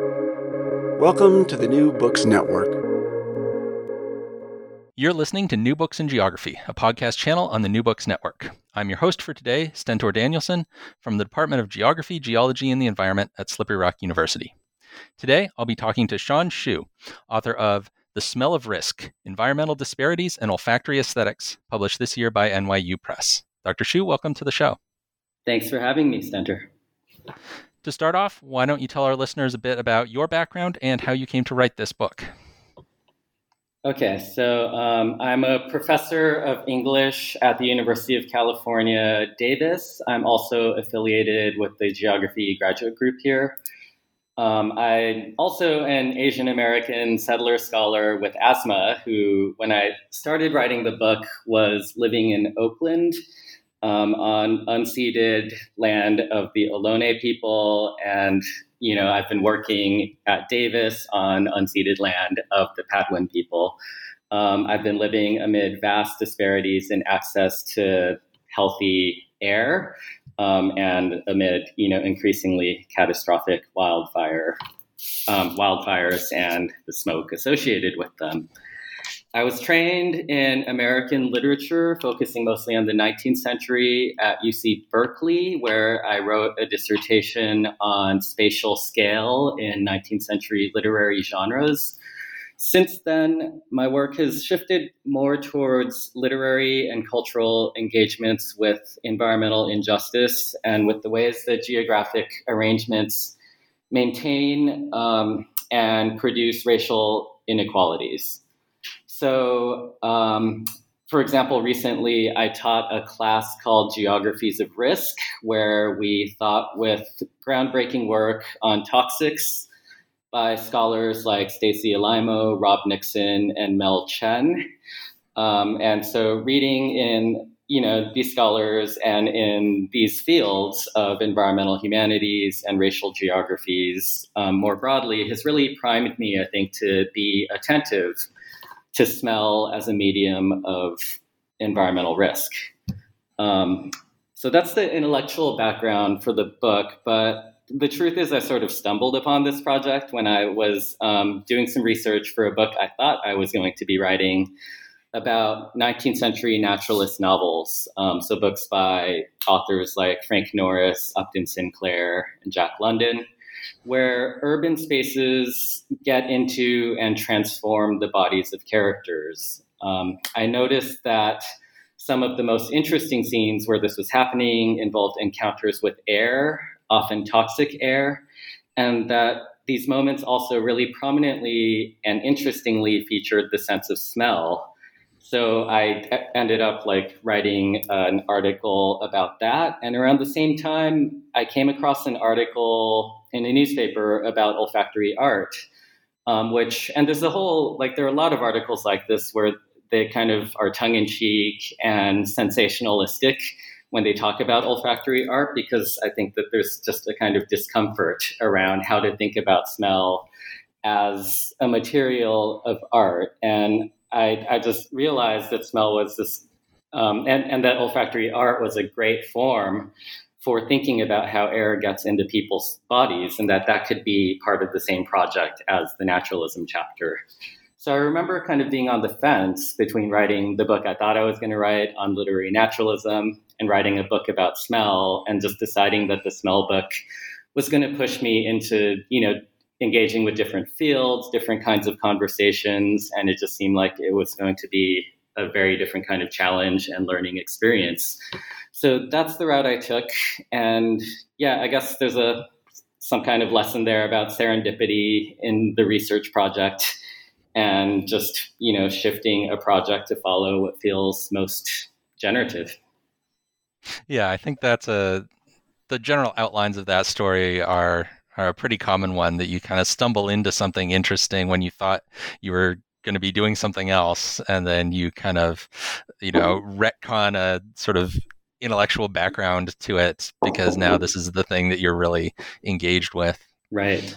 Welcome to the New Books Network. You're listening to New Books in Geography, a podcast channel on the New Books Network. I'm your host for today, Stentor Danielson, from the Department of Geography, Geology, and the Environment at Slippery Rock University. Today, I'll be talking to Hsuan Hsu, author of The Smell of Risk Environmental Disparities and Olfactory Aesthetics, published this year by NYU Press. Dr. Hsu, welcome to the show. Thanks for having me, Stentor. To start off, why don't you tell our listeners a bit about your background and how you came to write this book? Okay, so um, I'm a professor of English at the University of California, Davis. I'm also affiliated with the Geography graduate group here. Um, I'm also an Asian American settler scholar with asthma, who, when I started writing the book, was living in Oakland um, on unceded land of the Ohlone people. And, you know, I've been working at Davis on unceded land of the Patwin people. Um, I've been living amid vast disparities in access to healthy air um, and amid, you know, increasingly catastrophic wildfire um, wildfires and the smoke associated with them. I was trained in American literature, focusing mostly on the 19th century at UC Berkeley, where I wrote a dissertation on spatial scale in 19th century literary genres. Since then, my work has shifted more towards literary and cultural engagements with environmental injustice and with the ways that geographic arrangements maintain um, and produce racial inequalities. So, um, for example, recently I taught a class called Geographies of Risk, where we thought with groundbreaking work on toxics by scholars like Stacy Alaimo, Rob Nixon, and Mel Chen. Um, and so, reading in you know these scholars and in these fields of environmental humanities and racial geographies um, more broadly has really primed me, I think, to be attentive to smell as a medium of environmental risk. Um, so that's the intellectual background for the book. But the truth is, I sort of stumbled upon this project when I was um, doing some research for a book I thought I was going to be writing about 19th century naturalist novels. Um, so books by authors like Frank Norris, Upton Sinclair, and Jack London where urban spaces get into and transform the bodies of characters. Um, I noticed that some of the most interesting scenes where this was happening involved encounters with air, often toxic air, and that these moments also really prominently and interestingly featured the sense of smell. So I ended up like writing an article about that. And around the same time, I came across an article in a newspaper about olfactory art, um, which, and there's a whole, like, there are a lot of articles like this where they kind of are tongue in cheek and sensationalistic when they talk about olfactory art, because I think that there's just a kind of discomfort around how to think about smell as a material of art. And I, I just realized that smell was this, um, and, and that olfactory art was a great form for thinking about how air gets into people's bodies, and that that could be part of the same project as the naturalism chapter. So I remember kind of being on the fence between writing the book I thought I was going to write on literary naturalism and writing a book about smell, and just deciding that the smell book was going to push me into, you know, engaging with different fields, different kinds of conversations, and it just seemed like it was going to be a very different kind of challenge and learning experience. So that's the route I took, and yeah, I guess there's a some kind of lesson there about serendipity in the research project and just you know shifting a project to follow what feels most generative. Yeah i think that's a the general outlines of that story are are a pretty common one that you kind of stumble into something interesting when you thought you were going to be doing something else. And then you kind of you know retcon a sort of intellectual background to it because now this is the thing that you're really engaged with right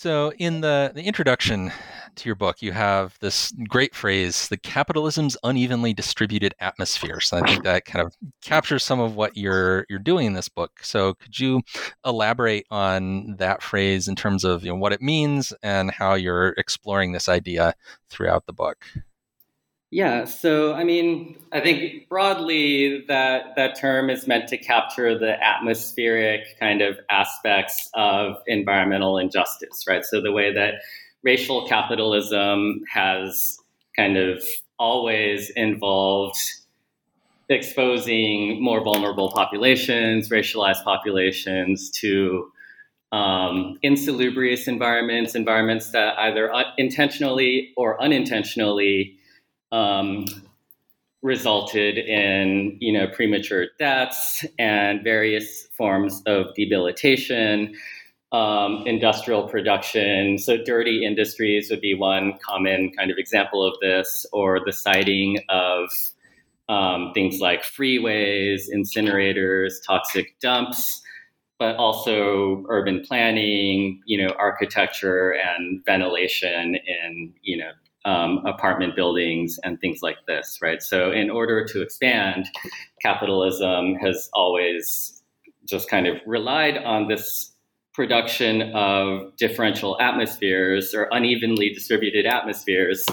so in the, the introduction to your book, you have this great phrase, the capitalism's unevenly distributed atmosphere. So I think that kind of captures some of what you're you're doing in this book. So could you elaborate on that phrase in terms of you know, what it means and how you're exploring this idea throughout the book? Yeah, so I mean, I think broadly that that term is meant to capture the atmospheric kind of aspects of environmental injustice, right? So the way that racial capitalism has kind of always involved exposing more vulnerable populations, racialized populations to um, insalubrious environments, environments that either un- intentionally or unintentionally um, resulted in you know premature deaths and various forms of debilitation um, industrial production. So, dirty industries would be one common kind of example of this, or the siting of um, things like freeways, incinerators, toxic dumps, but also urban planning, you know, architecture and ventilation in, you know, um, apartment buildings and things like this, right? So, in order to expand, capitalism has always just kind of relied on this production of differential atmospheres or unevenly distributed atmospheres.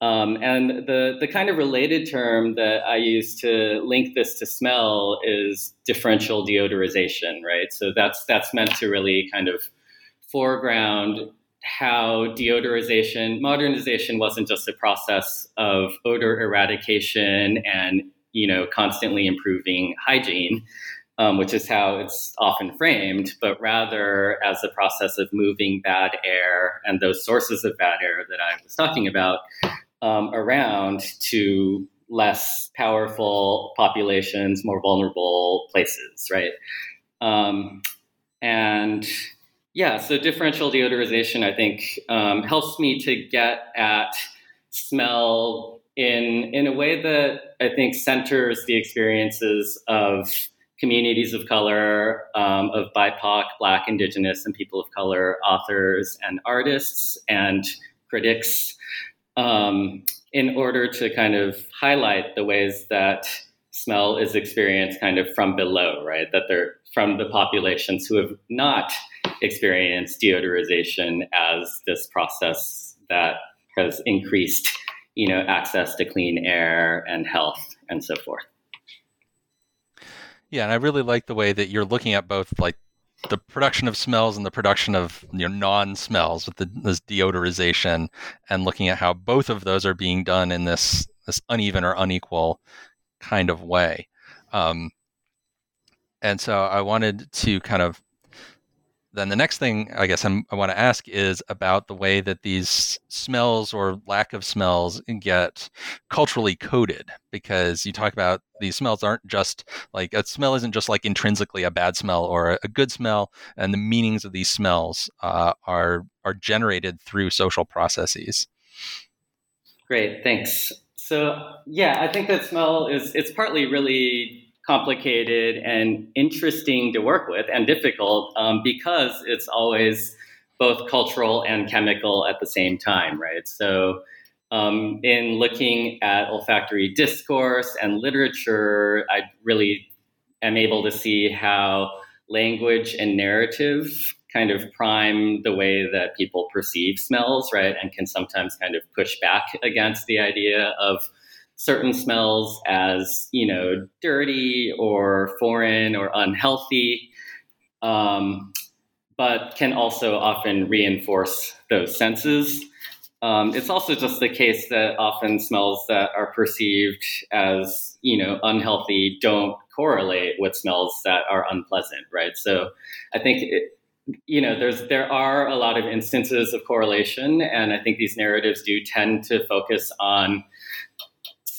Um, and the, the kind of related term that I use to link this to smell is differential deodorization, right? So that's that's meant to really kind of foreground how deodorization, modernization wasn't just a process of odor eradication and you know constantly improving hygiene, um, which is how it's often framed, but rather as a process of moving bad air and those sources of bad air that I was talking about um, around to less powerful populations, more vulnerable places, right? Um, and yeah, so differential deodorization, I think, um, helps me to get at smell in in a way that I think centers the experiences of communities of color, um, of BIPOC, Black, Indigenous, and people of color authors and artists and critics um, in order to kind of highlight the ways that smell is experienced kind of from below, right? That they're from the populations who have not experienced deodorization as this process that has increased, you know, access to clean air and health and so forth. Yeah, and I really like the way that you're looking at both like the production of smells and the production of you know non-smells with the, this deodorization and looking at how both of those are being done in this this uneven or unequal kind of way. Um, and so I wanted to kind of then the next thing I guess I'm, i want to ask is about the way that these smells or lack of smells get culturally coded. Because you talk about these smells aren't just like a smell isn't just like intrinsically a bad smell or a good smell, and the meanings of these smells uh, are are generated through social processes. Great, thanks. So yeah, I think that smell is it's partly really complicated and interesting to work with and difficult um, because it's always both cultural and chemical at the same time, right? So, um, in looking at olfactory discourse and literature, I really am able to see how language and narrative kind of prime the way that people perceive smells, right? And can sometimes kind of push back against the idea of certain smells as, you know, dirty or foreign or unhealthy, um, but can also often reinforce those senses. Um, it's also just the case that often smells that are perceived as, you know, unhealthy don't correlate with smells that are unpleasant, right? So I think it, you know there's there are a lot of instances of correlation and i think these narratives do tend to focus on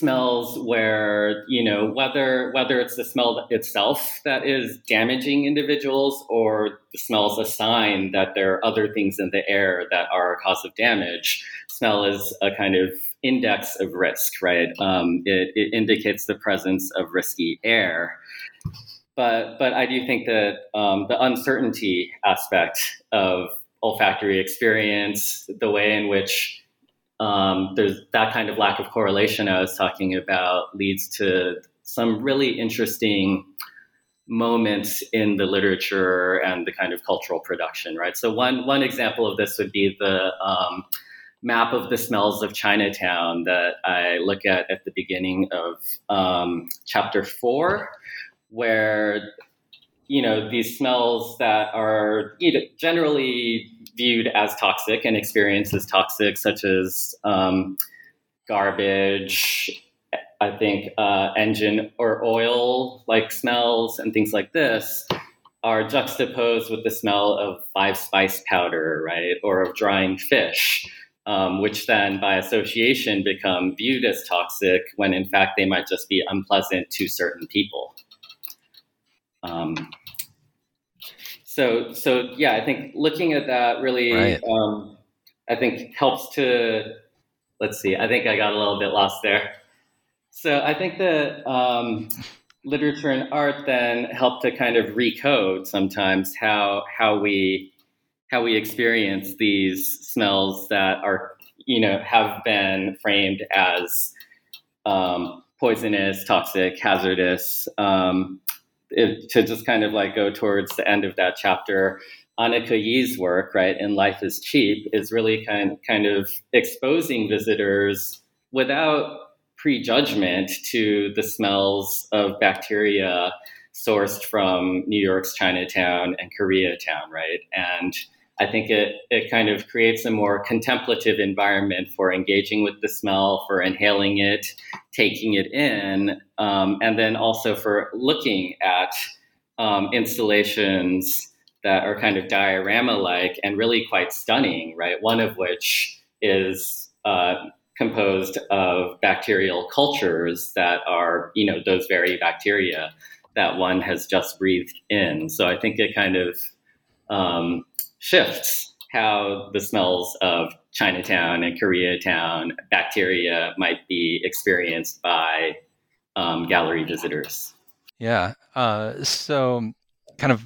smells where you know whether whether it's the smell itself that is damaging individuals or the smells a sign that there are other things in the air that are a cause of damage smell is a kind of index of risk right? Um, it, it indicates the presence of risky air. But but I do think that um, the uncertainty aspect of olfactory experience, the way in which um, there's that kind of lack of correlation I was talking about, leads to some really interesting moments in the literature and the kind of cultural production. Right. So one one example of this would be the um, map of the smells of Chinatown that I look at at the beginning of um, chapter four where you know these smells that are generally viewed as toxic and experienced as toxic, such as um, garbage, I think uh, engine or oil like smells and things like this are juxtaposed with the smell of five spice powder, right, or of drying fish. Um, which then by association become viewed as toxic when in fact they might just be unpleasant to certain people. Um, so, so yeah, I think looking at that really, right. um, I think helps to. Let's see. I think I got a little bit lost there. So I think that um, literature and art then help to kind of recode sometimes how how we how we experience these smells that are you know have been framed as um, poisonous, toxic, hazardous. Um, it, to just kind of like go towards the end of that chapter, Anicka Yi's work, right, in Life is Cheap, is really kind kind of exposing visitors without prejudgment to the smells of bacteria sourced from New York's Chinatown and Koreatown, right? And I think it, it kind of creates a more contemplative environment for engaging with the smell, for inhaling it, taking it in, um, and then also for looking at um, installations that are kind of diorama like and really quite stunning, right? One of which is uh, composed of bacterial cultures that are, you know, those very bacteria that one has just breathed in. So I think it kind of um, shifts how the smells of Chinatown and Koreatown bacteria might be experienced by um, gallery visitors. Yeah. Uh, so, kind of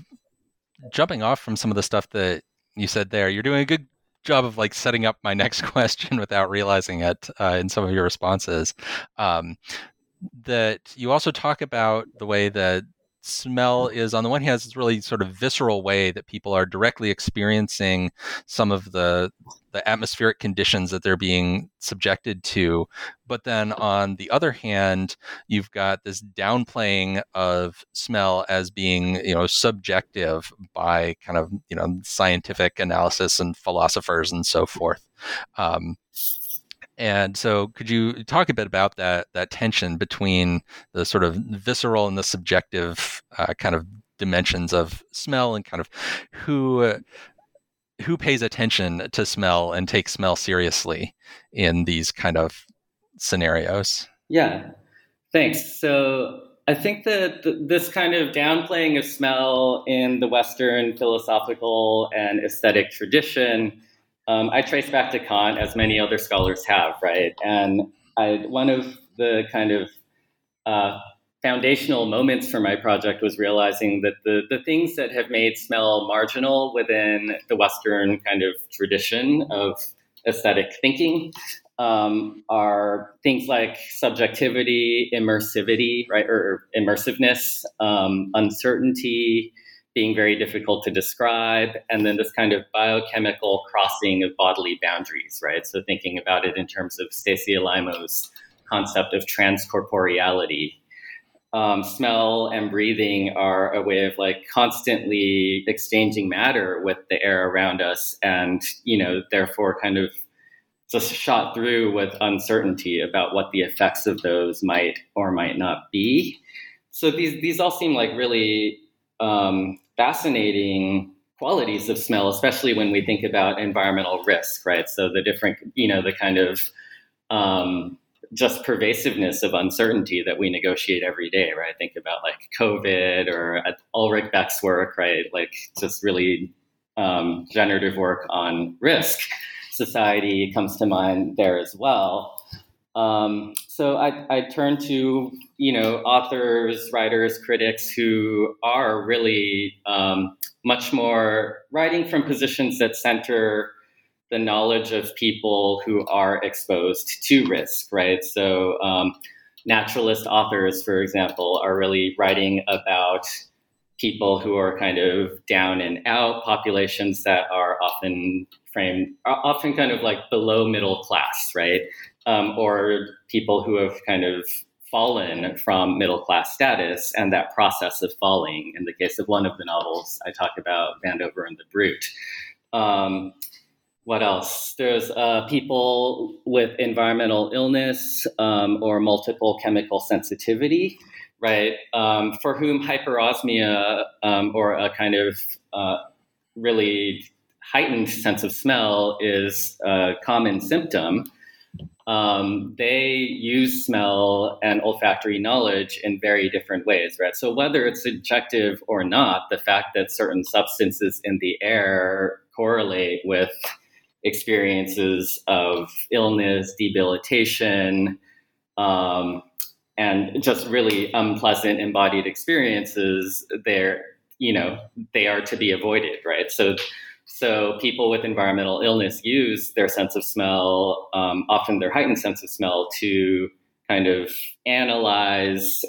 jumping off from some of the stuff that you said there, you're doing a good job of like setting up my next question without realizing it uh, in some of your responses. Um, that you also talk about the way that smell is on the one hand this really sort of visceral way that people are directly experiencing some of the the atmospheric conditions that they're being subjected to. But then on the other hand you've got this downplaying of smell as being you know subjective by kind of you know scientific analysis and philosophers and so forth. Um, and so, could you talk a bit about that that tension between the sort of visceral and the subjective uh, kind of dimensions of smell, and kind of who who pays attention to smell and takes smell seriously in these kind of scenarios? Yeah, thanks. So I think that this kind of downplaying of smell in the Western philosophical and aesthetic tradition um, I trace back to Kant, as many other scholars have, right? And I, one of the kind of uh, foundational moments for my project was realizing that the, the things that have made smell marginal within the Western kind of tradition of aesthetic thinking um, are things like subjectivity, immersivity, right, or immersiveness, um, uncertainty, being very difficult to describe, and then this kind of biochemical crossing of bodily boundaries, right? So thinking about it in terms of Stacy Alaimo's concept of transcorporeality, um, smell and breathing are a way of like constantly exchanging matter with the air around us and you know therefore kind of just shot through with uncertainty about what the effects of those might or might not be so these these all seem like really um, fascinating qualities of smell especially when we think about environmental risk right so the different you know the kind of um, just pervasiveness of uncertainty that we negotiate every day, right? Think about like COVID or Ulrich Beck's work, right? Like just really um, generative work on risk. Society comes to mind there as well. Um, so I, I turn to you know authors, writers, critics who are really um, much more writing from positions that center the knowledge of people who are exposed to risk, right? So, um, naturalist authors, for example, are really writing about people who are kind of down and out, populations that are often framed, are often kind of like below middle class, right? Um, or people who have kind of fallen from middle class status and that process of falling. In the case of one of the novels, I talk about Vandover and the Brute. Um, what else? There's uh, people with environmental illness um, or multiple chemical sensitivity, right? Um, for whom hyperosmia um, or a kind of uh, really heightened sense of smell is a common symptom. Um, they use smell and olfactory knowledge in very different ways, right? So whether it's subjective or not, the fact that certain substances in the air correlate with experiences of illness, debilitation, um, and just really unpleasant embodied experiences, they're, you know, they are to be avoided, right? So, so people with environmental illness use their sense of smell, um, often their heightened sense of smell, to kind of analyze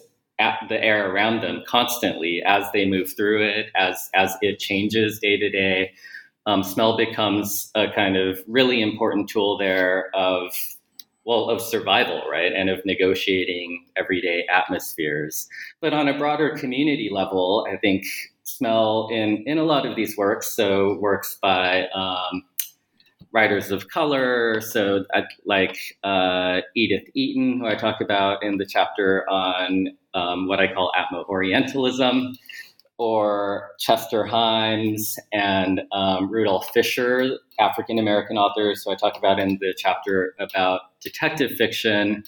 the air around them constantly as they move through it, as as it changes day to day. Um, smell becomes a kind of really important tool there of well of survival right and of negotiating everyday atmospheres. But on a broader community level i think smell in in a lot of these works so works by um, writers of color so like uh, edith eaton who i talk about in the chapter on um, what i call atmo orientalism or Chester Himes and um, Rudolph Fisher, African American authors, who I talk about in the chapter about detective fiction.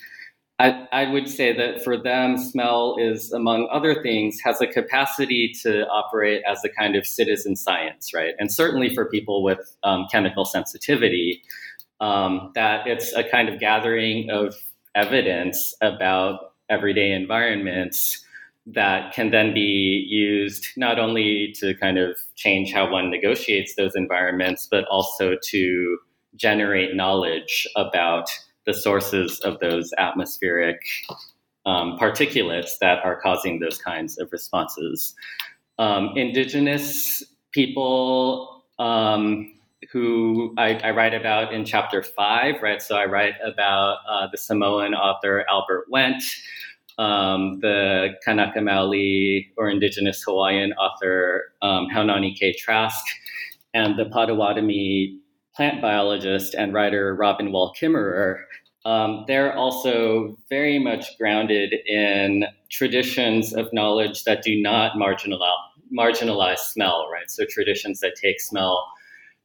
I, I, would say that for them, smell is, among other things, has a capacity to operate as a kind of citizen science, right? And certainly for people with um, chemical sensitivity, um, that it's a kind of gathering of evidence about everyday environments that can then be used not only to kind of change how one negotiates those environments, but also to generate knowledge about the sources of those atmospheric um, particulates that are causing those kinds of responses. Um, indigenous people um, who I, I, write about in chapter five, right? So I write about uh, the Samoan author Albert Wendt, um, the Kanaka Maoli or Indigenous Hawaiian author um, Haunani-Kay Trask, and the Potawatomi plant biologist and writer Robin Wall Kimmerer. Um, they're also very much grounded in traditions of knowledge that do not marginalize, marginalize smell, right? So traditions that take smell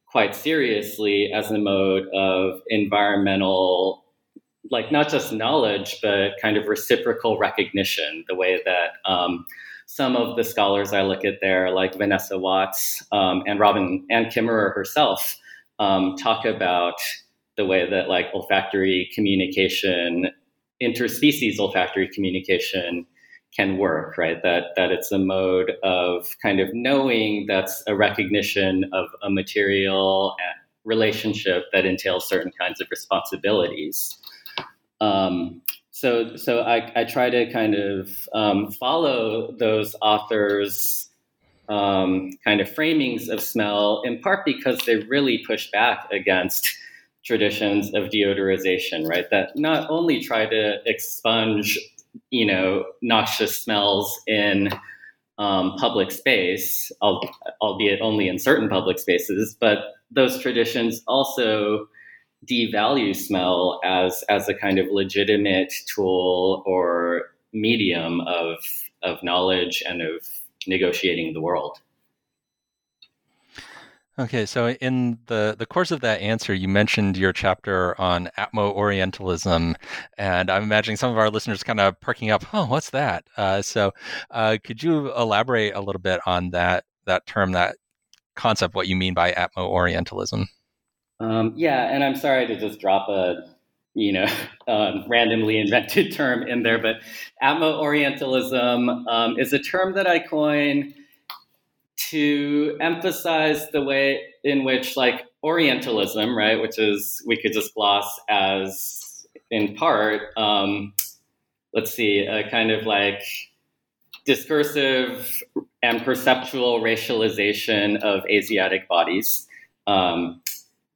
quite seriously as a mode of environmental like not just knowledge, but kind of reciprocal recognition, the way that um, some of the scholars I look at there, like Vanessa Watts um, and Robin and Kimmerer herself, um, talk about the way that like olfactory communication, interspecies olfactory communication, can work, right? That that it's a mode of kind of knowing that's a recognition of a material relationship that entails certain kinds of responsibilities. Um, so so I, I try to kind of um, follow those authors' um, kind of framings of smell, in part because they really push back against traditions of deodorization, right? That not only try to expunge, you know, noxious smells in um, public space, albeit only in certain public spaces, but those traditions also devalue smell as as a kind of legitimate tool or medium of of knowledge and of negotiating the world. Okay, so in the, the course of that answer, you mentioned your chapter on Atmo Orientalism, and I'm imagining some of our listeners kind of perking up. Oh, what's that? Uh, so, uh, could you elaborate a little bit on that that term, that concept, what you mean by Atmo Orientalism? Um, yeah, and I'm sorry to just drop a you know um, randomly invented term in there, but Atmo Orientalism um, is a term that I coin to emphasize the way in which like Orientalism, right, which is we could just gloss as in part, um, let's see, a kind of like discursive and perceptual racialization of Asiatic bodies, um,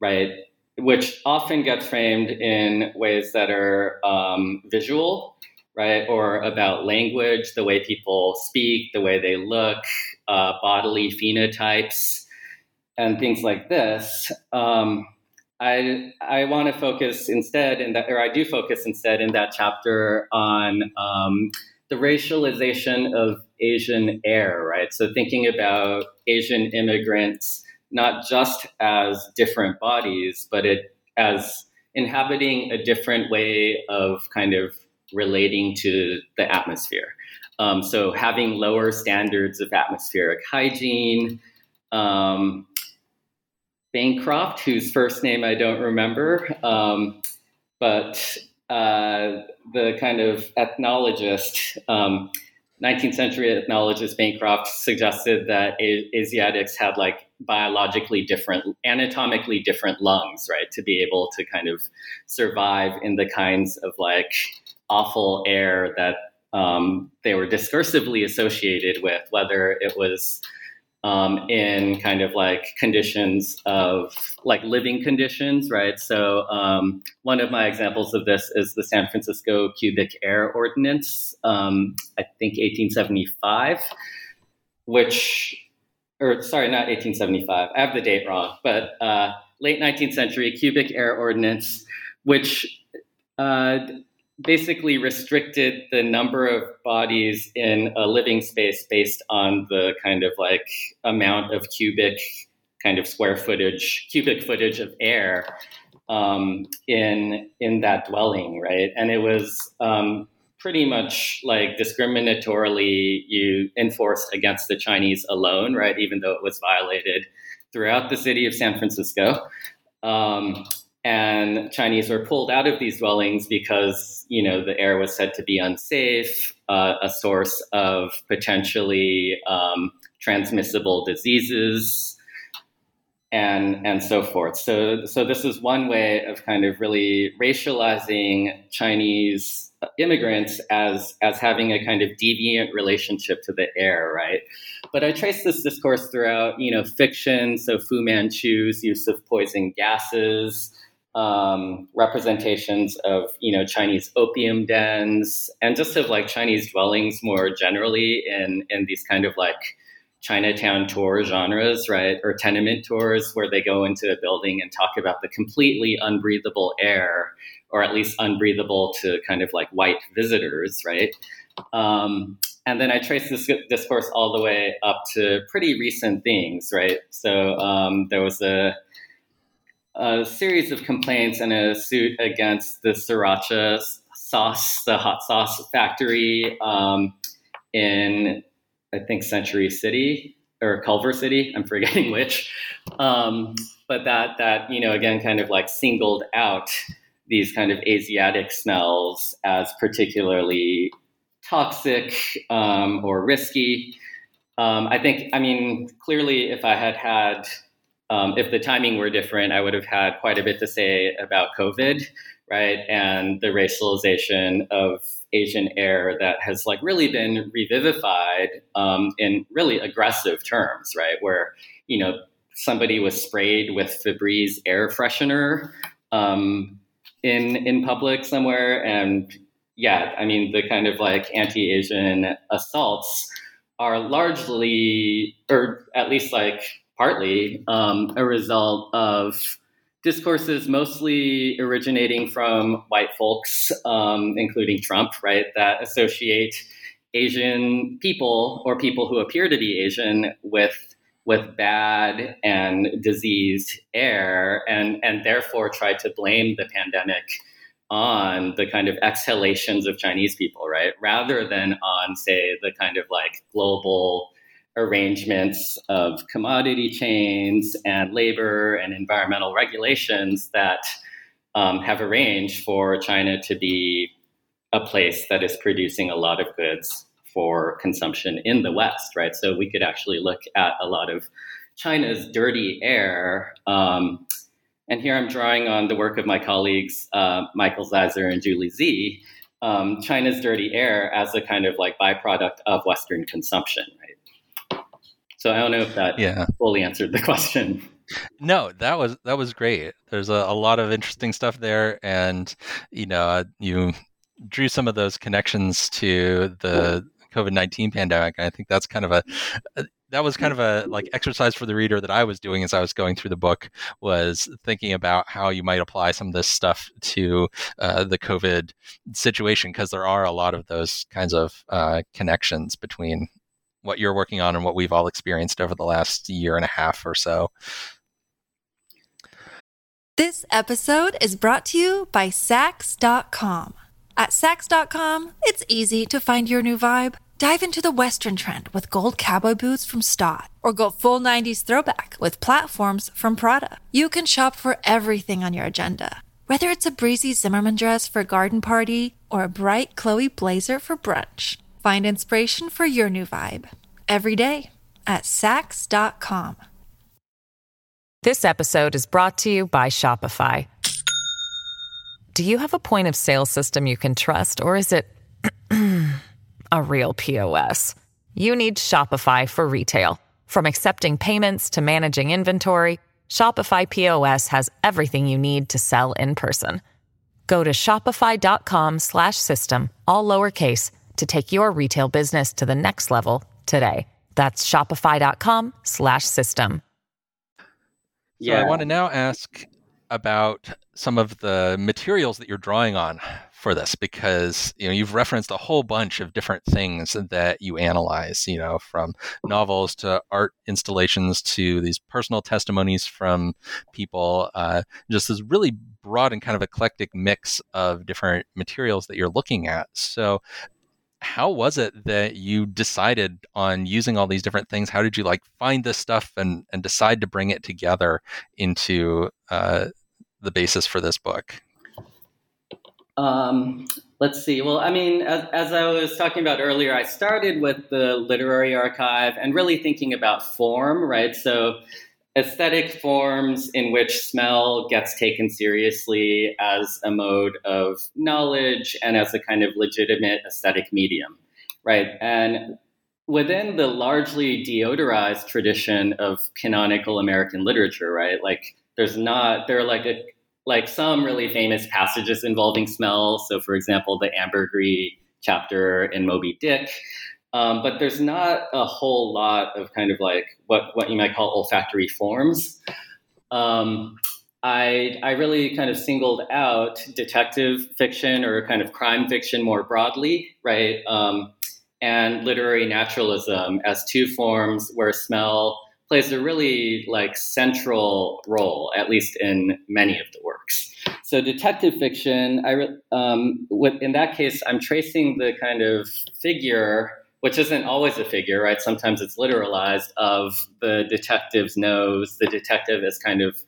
right, which often gets framed in ways that are um, visual, right, or about language, the way people speak, the way they look, uh, bodily phenotypes, and things like this. Um, I I want to focus instead in that, or I do focus instead in that chapter on um, the racialization of Asian air, right? So thinking about Asian immigrants not just as different bodies, but it as inhabiting a different way of kind of relating to the atmosphere. Um, so having lower standards of atmospheric hygiene. Um, Bancroft, whose first name I don't remember, um, but uh, the kind of ethnologist, 19th um, century ethnologist Bancroft suggested that Asiatics had like biologically different, anatomically different lungs, right, to be able to kind of survive in the kinds of like awful air that um, they were discursively associated with, whether it was um, in kind of like conditions of like living conditions, right? So, um, one of my examples of this is the San Francisco Cubic Air Ordinance, um, I think 1875, which, or sorry, not 1875, I have the date wrong, but uh, late 19th century Cubic Air Ordinance, which uh, basically restricted the number of bodies in a living space based on the kind of like amount of cubic kind of square footage cubic footage of air um, in in that dwelling right? And it was um, pretty much like discriminatorily you enforced against the chinese alone right? Even though it was violated throughout the city of san francisco. Um, and Chinese were pulled out of these dwellings because you know the air was said to be unsafe, uh, a source of potentially um, transmissible diseases, and and so forth. So so this is one way of kind of really racializing Chinese immigrants as as having a kind of deviant relationship to the air, right? But I trace this discourse throughout, you know, fiction. So Fu Manchu's use of poison gases um, representations of you know Chinese opium dens and just of like Chinese dwellings more generally in in these kind of like Chinatown tour genres, right, or tenement tours where they go into a building and talk about the completely unbreathable air, or at least unbreathable to kind of like white visitors, right. Um, and then I trace this discourse all the way up to pretty recent things, right? So um, there was a a series of complaints and a suit against the sriracha sauce, the hot sauce factory um, in, I think, Century City or Culver City. I'm forgetting which. Um, but that that you know again kind of like singled out these kind of Asiatic smells as particularly toxic um, or risky. Um, I think, I mean, clearly, if I had had, um, if the timing were different, I would have had quite a bit to say about COVID, right? And the racialization of Asian air that has like really been revivified um, in really aggressive terms, right? Where, you know, somebody was sprayed with Febreze air freshener um, in in public somewhere, and yeah, I mean the kind of like anti-Asian assaults are largely, or at least like partly, um, a result of discourses mostly originating from white folks, um, including Trump, right, that associate Asian people or people who appear to be Asian with with bad and diseased air and, and therefore try to blame the pandemic on the kind of exhalations of Chinese people, right? Rather than on, say, the kind of like global arrangements of commodity chains and labor and environmental regulations that um, have arranged for China to be a place that is producing a lot of goods for consumption in the West, right? So we could actually look at a lot of China's dirty air. Um, and here I'm drawing on the work of my colleagues, uh, Michael Ziser and Julie Sze, um, China's dirty air as a kind of like byproduct of Western consumption? So I don't know if that yeah. fully answered the question. No, that was that was great. There's a, a lot of interesting stuff there, and you know, uh, you drew some of those connections to the COVID nineteen pandemic. And I think that's kind of a, a that was kind of a like exercise for the reader that I was doing as I was going through the book was thinking about how you might apply some of this stuff to uh, the COVID situation because there are a lot of those kinds of uh, connections between what you're working on and what we've all experienced over the last year and a half or so. This episode is brought to you by Saks.com. At Saks.com, it's easy to find your new vibe. Dive into the Western trend with gold cowboy boots from Staud, or go full 90s throwback with platforms from Prada. You can shop for everything on your agenda, whether it's a breezy Zimmermann dress for a garden party or a bright Chloe blazer for brunch. Find inspiration for your new vibe every day at Saks.com. This episode is brought to you by Shopify. Do you have a point of sale system you can trust, or is it a real POS? You need Shopify for retail. From accepting payments to managing inventory, Shopify POS has everything you need to sell in person. Go to shopify.com slash system, all lowercase to take your retail business to the next level today. That's shopify.com slash system. So yeah. I want to now ask about some of the materials that you're drawing on for this because you know you've referenced a whole bunch of different things that you analyze you know from novels to art installations to these personal testimonies from people uh, just this really broad and kind of eclectic mix of different materials that you're looking at so how was it that you decided on using all these different things how did you like find this stuff and and decide to bring it together into uh, the basis for this book? Um, let's see. Well, I mean, as, as, I was talking about earlier, I started with the literary archive and really thinking about form, right? So, aesthetic forms in which smell gets taken seriously as a mode of knowledge and as a kind of legitimate aesthetic medium, right? And within the largely deodorized tradition of canonical American literature, right? Like there's not there are like a like some really famous passages involving smell. So, for example, the ambergris chapter in Moby Dick. Um, but there's not a whole lot of kind of like what what you might call olfactory forms. Um, I I really kind of singled out detective fiction or kind of crime fiction more broadly, right? Um, and literary naturalism as two forms where smell plays a really like central role, at least in many of the works. So detective fiction, I um, in that case, I'm tracing the kind of figure, which isn't always a figure, right? Sometimes it's literalized of the detective's nose. The detective is kind of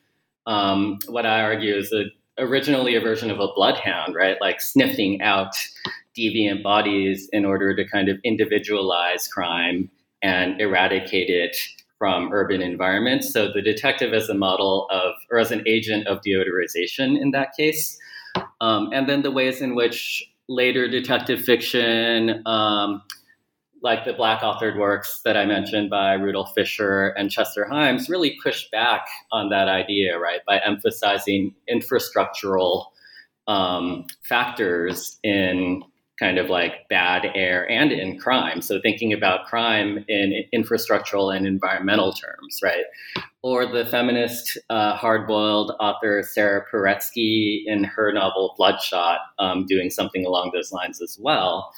um, what I argue is a, originally a version of a bloodhound, right? Like sniffing out deviant bodies in order to kind of individualize crime and eradicate it from urban environments. So the detective as a model of, or as an agent of deodorization in that case. Um, and then the ways in which later detective fiction, um, like the Black authored works that I mentioned by Rudolph Fisher and Chester Himes, really push back on that idea, right, by emphasizing infrastructural um, factors in kind of like bad air and in crime. So thinking about crime in infrastructural and environmental terms, right? Or the feminist uh, hard-boiled author Sara Paretsky in her novel Bloodshot, um, doing something along those lines as well.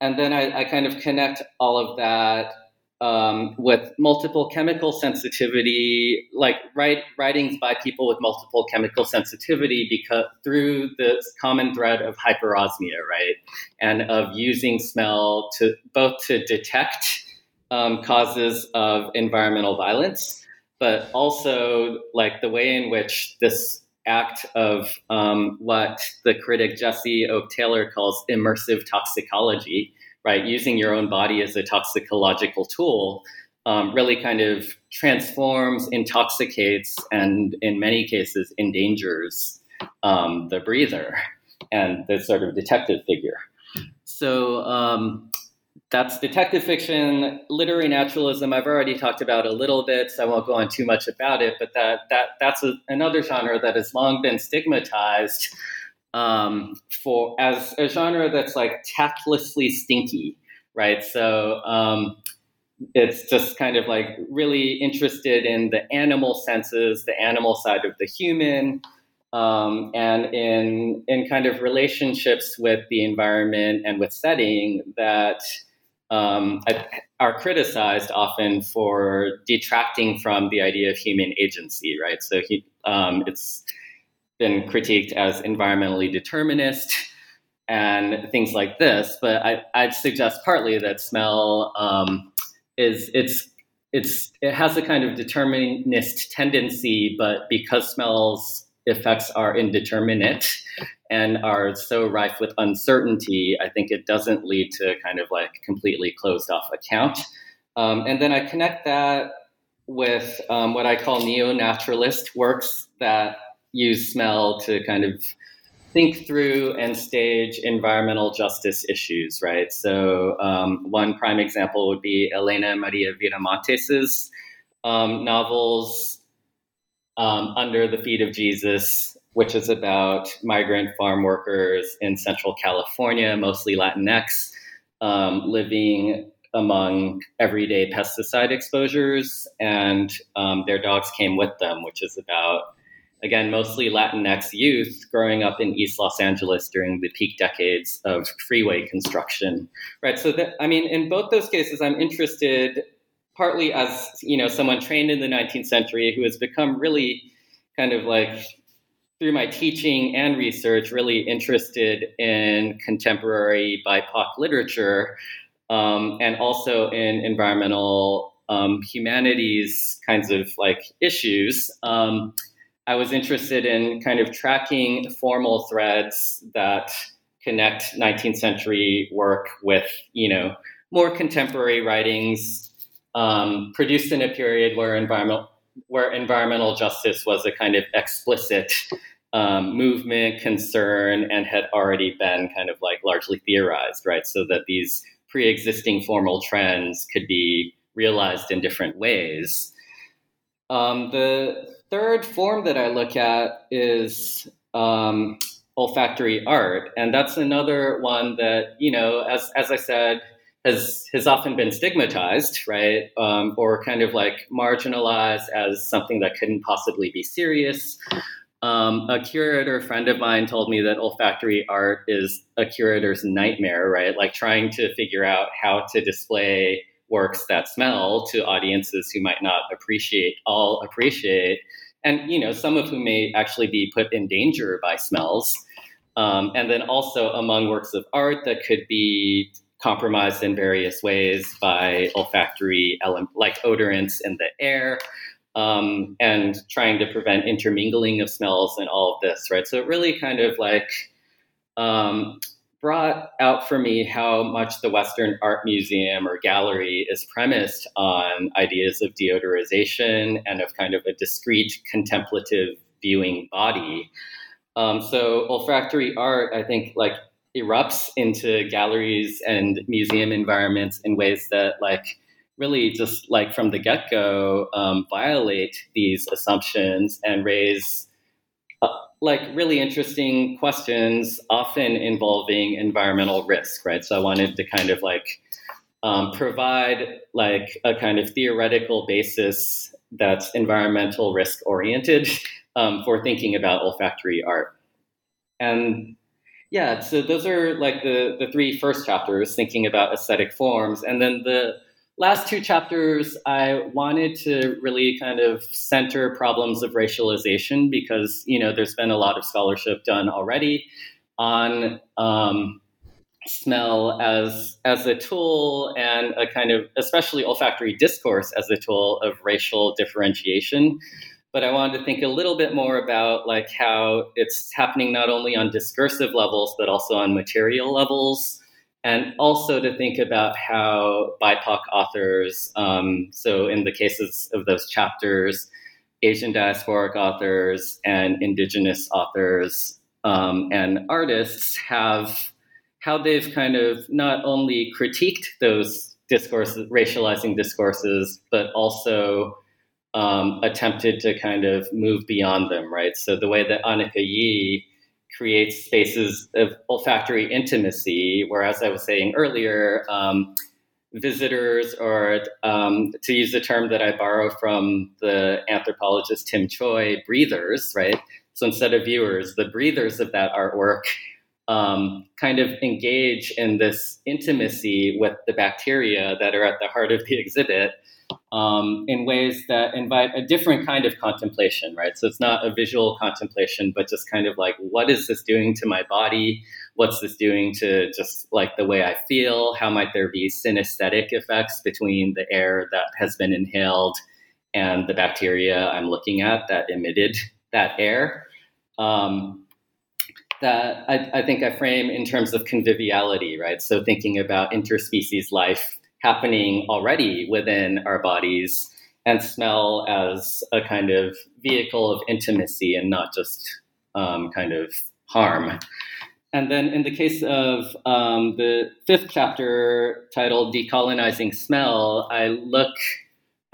And then I, I kind of connect all of that um, with multiple chemical sensitivity, like write, writings by people with multiple chemical sensitivity, because through this common thread of hyperosmia, right, and of using smell to both to detect um, causes of environmental violence, but also like the way in which this act of um, what the critic Jesse Oak Taylor calls immersive toxicology right? Using your own body as a toxicological tool um, really kind of transforms, intoxicates, and in many cases endangers um, the breather and the sort of detective figure. So um, that's detective fiction, literary naturalism. I've already talked about a little bit, so I won't go on too much about it. But that that that's a, another genre that has long been stigmatized um, for as a genre that's like tactlessly stinky, right? So um, it's just kind of like really interested in the animal senses, the animal side of the human, um, and in in kind of relationships with the environment and with setting that um, are criticized often for detracting from the idea of human agency, right? So he, um, it's been critiqued as environmentally determinist and things like this. But I, would suggest partly that smell um, is it's it's it has a kind of determinist tendency, but because smells effects are indeterminate and are so rife with uncertainty, I think it doesn't lead to kind of like completely closed off account. Um, and then I connect that with um, what I call neo naturalist works that use smell to kind of think through and stage environmental justice issues, right? So, um, one prime example would be Helena Maria Viramontes's um, novels um, Under the Feet of Jesus, which is about migrant farm workers in Central California, mostly Latinx, um, living among everyday pesticide exposures, and um, their dogs came with them, which is about again, mostly Latinx youth growing up in East Los Angeles during the peak decades of freeway construction, right? So that, I mean, in both those cases, I'm interested partly as, you know, someone trained in the 19th century who has become really kind of like through my teaching and research, really interested in contemporary BIPOC literature um, and also in environmental um, humanities kinds of like issues. Um, I was interested in kind of tracking formal threads that connect 19th century work with, you know, more contemporary writings um, produced in a period where environmental where environmental justice was a kind of explicit um, movement concern and had already been kind of like largely theorized, right? So that these pre-existing formal trends could be realized in different ways. Um, the third form that I look at is um, olfactory art, and that's another one that you know, as as I said, has has often been stigmatized, right, um, or kind of like marginalized as something that couldn't possibly be serious. Um, a curator friend of mine told me that olfactory art is a curator's nightmare, right? Like trying to figure out how to display works that smell to audiences who might not appreciate all appreciate and you know some of whom may actually be put in danger by smells um, and then also among works of art that could be compromised in various ways by olfactory element like odorants in the air um, and trying to prevent intermingling of smells and all of this right so it really kind of like um, brought out for me how much the Western Art Museum or gallery is premised on ideas of deodorization and of kind of a discrete contemplative viewing body. Um, so olfactory art, I think, like erupts into galleries and museum environments in ways that, like, really just like from the get go, um, violate these assumptions and raise like really interesting questions, often involving environmental risk, right? So I wanted to kind of like um, provide like a kind of theoretical basis that's environmental risk oriented um, for thinking about olfactory art. And yeah, so those are like the the three first chapters, thinking about aesthetic forms, and then the last two chapters, I wanted to really kind of center problems of racialization because you know there's been a lot of scholarship done already on um, smell as as a tool and a kind of especially olfactory discourse as a tool of racial differentiation. But I wanted to think a little bit more about like how it's happening not only on discursive levels but also on material levels and also to think about how BIPOC authors, um, so in the cases of those chapters, Asian diasporic authors and indigenous authors um, and artists have how they've kind of not only critiqued those discourses, racializing discourses, but also um, attempted to kind of move beyond them, right? So the way that Anicka Yi creates spaces of olfactory intimacy, whereas I was saying earlier, um, visitors, or um, to use the term that I borrow from the anthropologist Tim Choy, breathers, right? So instead of viewers, the breathers of that artwork um, kind of engage in this intimacy with the bacteria that are at the heart of the exhibit um, in ways that invite a different kind of contemplation, right? So it's not a visual contemplation, but just kind of like, what is this doing to my body? What's this doing to just like the way I feel? How might there be synesthetic effects between the air that has been inhaled and the bacteria I'm looking at that emitted that air? Um, that I, I think I frame in terms of conviviality, right? So thinking about interspecies life happening already within our bodies and smell as a kind of vehicle of intimacy and not just um, kind of harm. And then in the case of um, the fifth chapter titled Decolonizing Smell, I look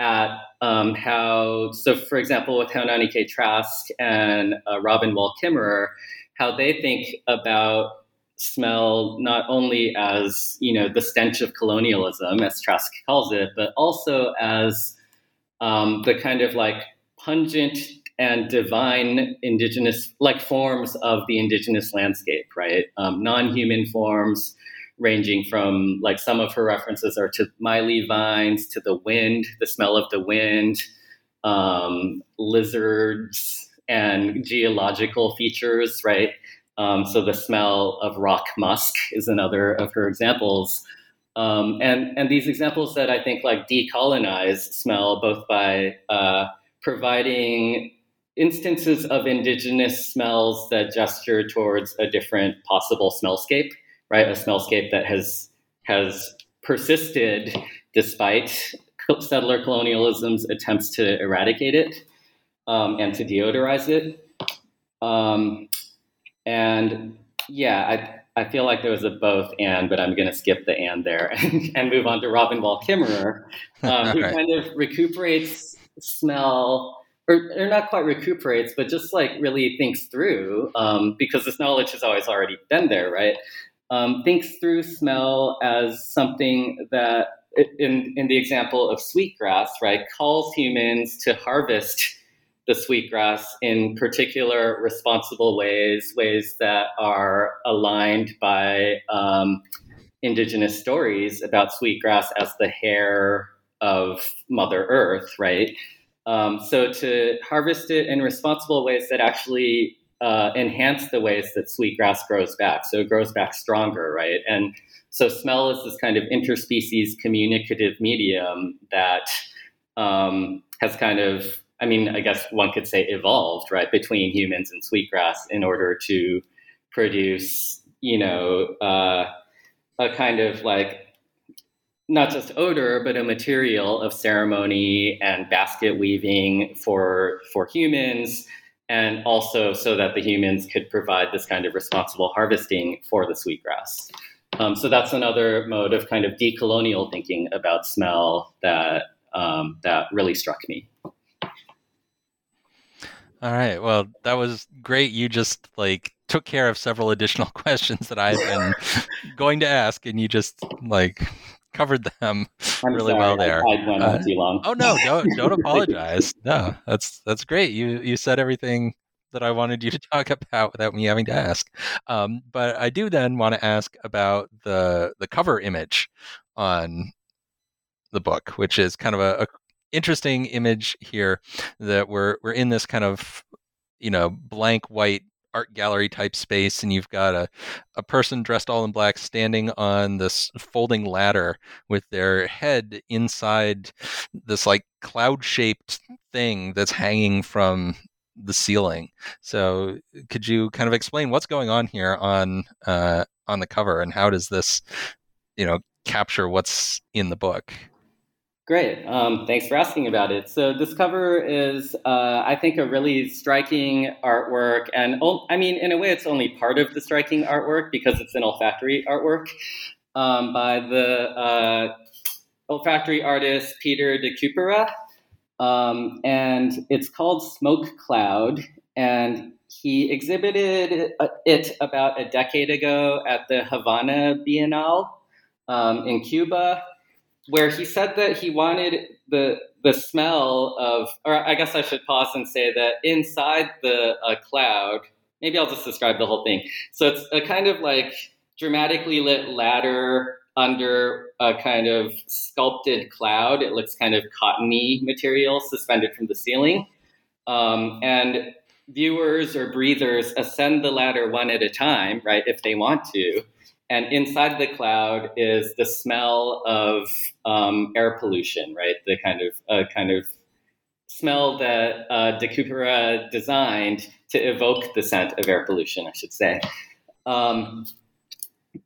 at um, how, so for example, with Haunani. Trask and uh, Robin Wall Kimmerer, how they think about smell not only as you know the stench of colonialism, as Trask calls it, but also as um, the kind of like pungent and divine indigenous like forms of the indigenous landscape, right? Um, non-human forms ranging from like some of her references are to maile vines, to the wind, the smell of the wind, um, lizards, and geological features, right? Um, so the smell of rock musk is another of her examples. Um, and, and these examples that I think like decolonize smell both by uh, providing instances of indigenous smells that gesture towards a different possible smellscape, right? A smellscape that has has persisted despite settler colonialism's attempts to eradicate it um, and to deodorize it. Um, and yeah, I, I feel like there was a both and, but I'm going to skip the and there and, and move on to Robin Wall Kimmerer, um, who right. kind of recuperates smell, or, or, not quite recuperates, but just like really thinks through, um, because this knowledge has always already been there, right? Um, thinks through smell as something that, in, in the example of sweetgrass, right, calls humans to harvest the sweetgrass in particular responsible ways, ways that are aligned by um, indigenous stories about sweetgrass as the hair of Mother Earth, right? Um, so to harvest it in responsible ways that actually uh, enhance the ways that sweetgrass grows back. So it grows back stronger, right? And so smell is this kind of interspecies communicative medium that um, has kind of I mean, I guess one could say evolved, right, between humans and sweetgrass in order to produce, you know, uh, a kind of like not just odor, but a material of ceremony and basket weaving for for humans, and also so that the humans could provide this kind of responsible harvesting for the sweetgrass. Um, so that's another mode of kind of decolonial thinking about smell that um, that really struck me. All right. Well, that was great. You just like took care of several additional questions that I've been going to ask, and you just like covered them I'm really sorry, well there. I went on Uh, too long. Oh no, don't don't apologize. No, that's that's great. You you said everything that I wanted you to talk about without me having to ask. Um, but I do then want to ask about the the cover image on the book, which is kind of a, a interesting image here that we're we're in this kind of you know blank white art gallery type space and you've got a, a person dressed all in black standing on this folding ladder with their head inside this like cloud shaped thing that's hanging from the ceiling. So could you kind of explain what's going on here on uh, on the cover and how does this you know capture what's in the book Great. Um, thanks for asking about it. So this cover is, uh, I think, a really striking artwork, and I mean, in a way, it's only part of the striking artwork because it's an olfactory artwork um, by the uh, olfactory artist Peter de Cupere, um, and it's called Smoke Cloud, and he exhibited it about a decade ago at the Havana Biennale um, in Cuba where he said that he wanted the the smell of, or I guess I should pause and say that inside the uh, cloud. Maybe I'll just describe the whole thing. So it's a kind of like dramatically lit ladder under a kind of sculpted cloud. It looks kind of cottony material suspended from the ceiling, um, and viewers or breathers ascend the ladder one at a time, right, if they want to. And inside the cloud is the smell of um, air pollution, right? The kind of uh, kind of smell that uh, De Cupere designed to evoke the scent of air pollution, I should say. Um,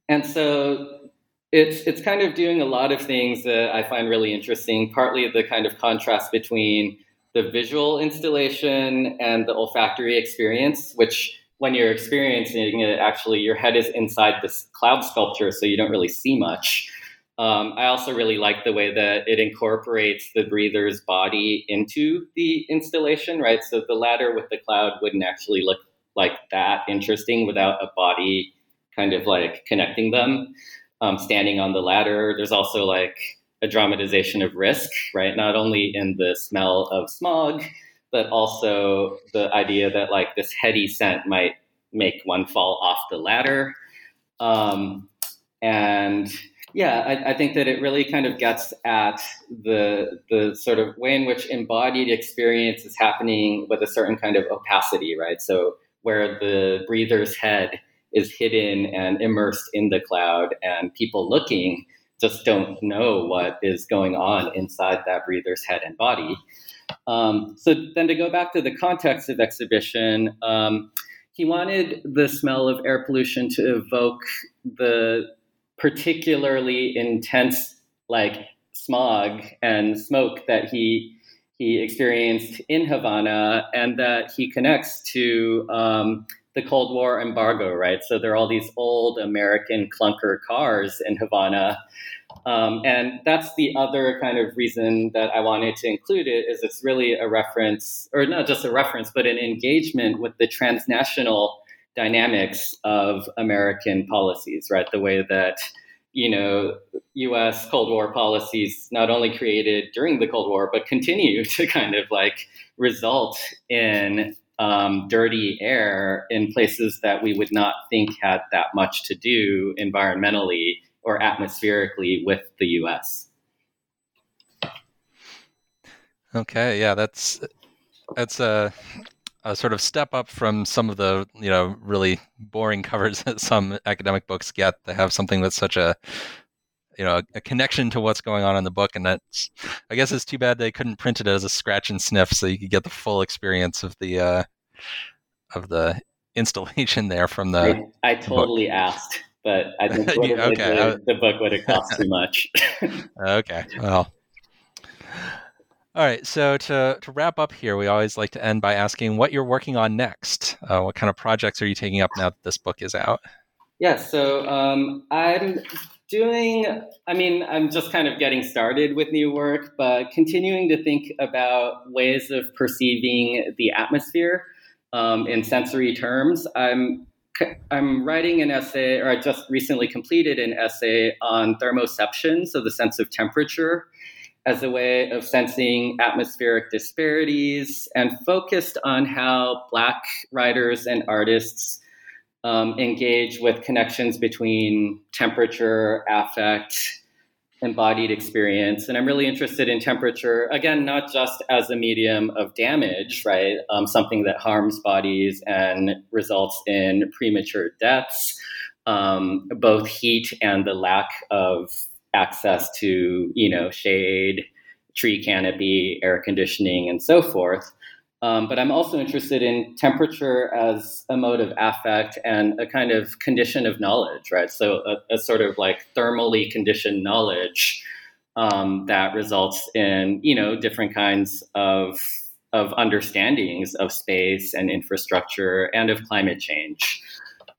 and so it's it's kind of doing a lot of things that I find really interesting. Partly the kind of contrast between the visual installation and the olfactory experience, which when you're experiencing it, actually your head is inside this cloud sculpture, so you don't really see much. Um, I also really like the way that it incorporates the breather's body into the installation, right? So the ladder with the cloud wouldn't actually look like that interesting without a body kind of like connecting them. Um, standing on the ladder, there's also like a dramatization of risk, right? Not only in the smell of smog, but also the idea that like this heady scent might make one fall off the ladder. Um, and yeah, I, I, think that it really kind of gets at the the sort of way in which embodied experience is happening with a certain kind of opacity, right? So where the breather's head is hidden and immersed in the cloud, and people looking just don't know what is going on inside that breather's head and body. Um, so then to go back to the context of exhibition, um, he wanted the smell of air pollution to evoke the particularly intense like smog and smoke that he he experienced in Havana and that he connects to um, the Cold War embargo, right? So there are all these old American clunker cars in Havana. Um, and that's the other kind of reason that I wanted to include it is it's really a reference, or not just a reference, but an engagement with the transnational dynamics of American policies, right? The way that you know, U.S. Cold War policies not only created during the Cold War, but continue to kind of like result in um, dirty air in places that we would not think had that much to do environmentally or atmospherically with the U.S. Okay, yeah, that's that's a, a sort of step up from some of the you know really boring covers that some academic books get. They have something that's such a you know a connection to what's going on in the book, and that's I guess it's too bad they couldn't print it as a scratch and sniff so you could get the full experience of the uh, of the installation there from the. I, I totally book. asked, but I think okay, the, the, book would have cost too much. okay, well. All right, so to, to wrap up here, we always like to end by asking what you're working on next. Uh, what kind of projects are you taking up now that this book is out? Yeah, so um, I'm doing, I mean, I'm just kind of getting started with new work, but continuing to think about ways of perceiving the atmosphere um, in sensory terms. I'm I'm writing an essay, or I just recently completed an essay on thermoception, so the sense of temperature, as a way of sensing atmospheric disparities, and focused on how Black writers and artists um, engage with connections between temperature, affect, embodied experience. And I'm really interested in temperature, again, not just as a medium of damage, right? Um, something that harms bodies and results in premature deaths, um, both heat and the lack of access to, you know, shade, tree canopy, air conditioning, and so forth. Um, but I'm also interested in temperature as a mode of affect and a kind of condition of knowledge, right? So a, a sort of like thermally conditioned knowledge um, that results in you know different kinds of of understandings of space and infrastructure and of climate change.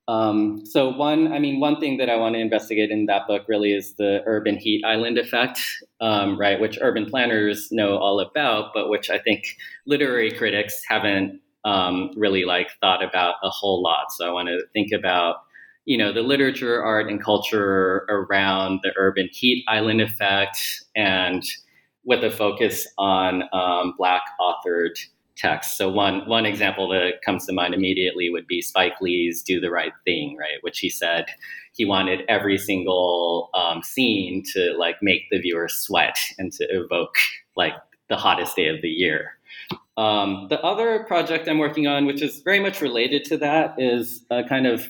Um, so one, I mean, one thing that I want to investigate in that book really is the urban heat island effect, um, right? Which urban planners know all about, but which I think literary critics haven't um, really like thought about a whole lot. So I want to think about, you know, the literature, art, and culture around the urban heat island effect, and with a focus on um, Black authored text. So one one example that comes to mind immediately would be Spike Lee's "Do the Right Thing," right, which he said he wanted every single um, scene to like make the viewer sweat and to evoke like the hottest day of the year. Um, the other project I'm working on, which is very much related to that, is a kind of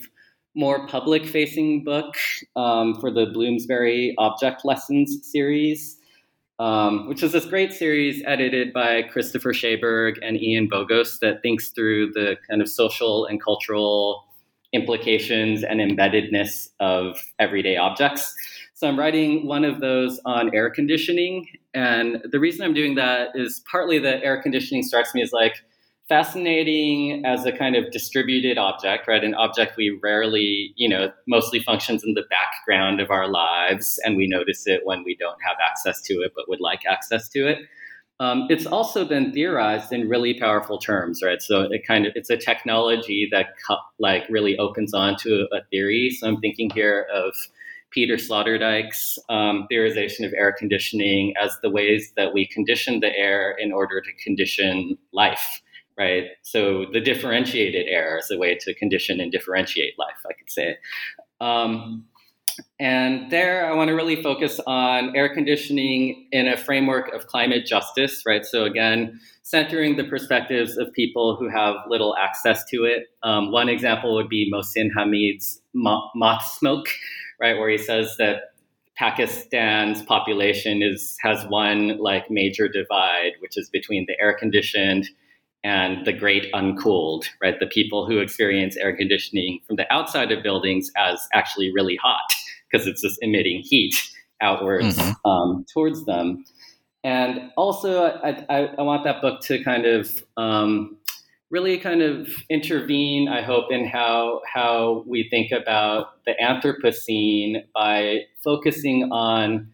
more public facing book um, for the Bloomsbury Object Lessons series um, which is this great series edited by Christopher Schaberg and Ian Bogost that thinks through the kind of social and cultural implications and embeddedness of everyday objects. So I'm writing one of those on air conditioning. And the reason I'm doing that is partly that air conditioning strikes me as like fascinating as a kind of distributed object, right? An object we rarely, you know, mostly functions in the background of our lives, and we notice it when we don't have access to it, but would like access to it. Um, it's also been theorized in really powerful terms, right? So it kind of it's a technology that like really opens on to a theory. So I'm thinking here of Peter Sloterdijk's um, theorization of air conditioning as the ways that we condition the air in order to condition life right? So the differentiated air is a way to condition and differentiate life, I could say. Um, and there, I want to really focus on air conditioning in a framework of climate justice, right? So, again, centering the perspectives of people who have little access to it. Um, one example would be Mohsin Hamid's moth smoke, right, where he says that Pakistan's population is has one like major divide, which is between the air conditioned and the great uncooled, right? The people who experience air conditioning from the outside of buildings as actually really hot because it's just emitting heat outwards mm-hmm. um, towards them. And also, I, I, I, want that book to kind of um, really kind of intervene, I hope, in how how we think about the Anthropocene by focusing on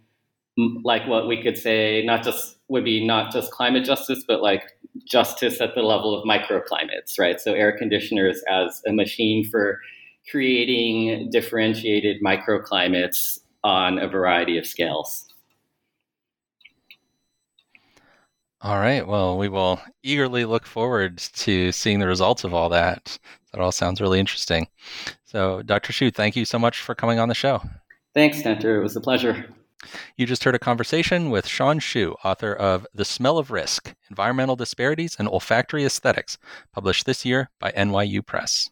like what we could say, not just would be not just climate justice, but like justice at the level of microclimates, right? So air conditioners as a machine for creating differentiated microclimates on a variety of scales. All right. Well, we will eagerly look forward to seeing the results of all that. That all sounds really interesting. So, Dr. Hsu, thank you so much for coming on the show. Thanks, Stentor. It was a pleasure. You just heard a conversation with Hsuan Hsu, author of The Smell of Risk Environmental Disparities and Olfactory Aesthetics, published this year by NYU Press.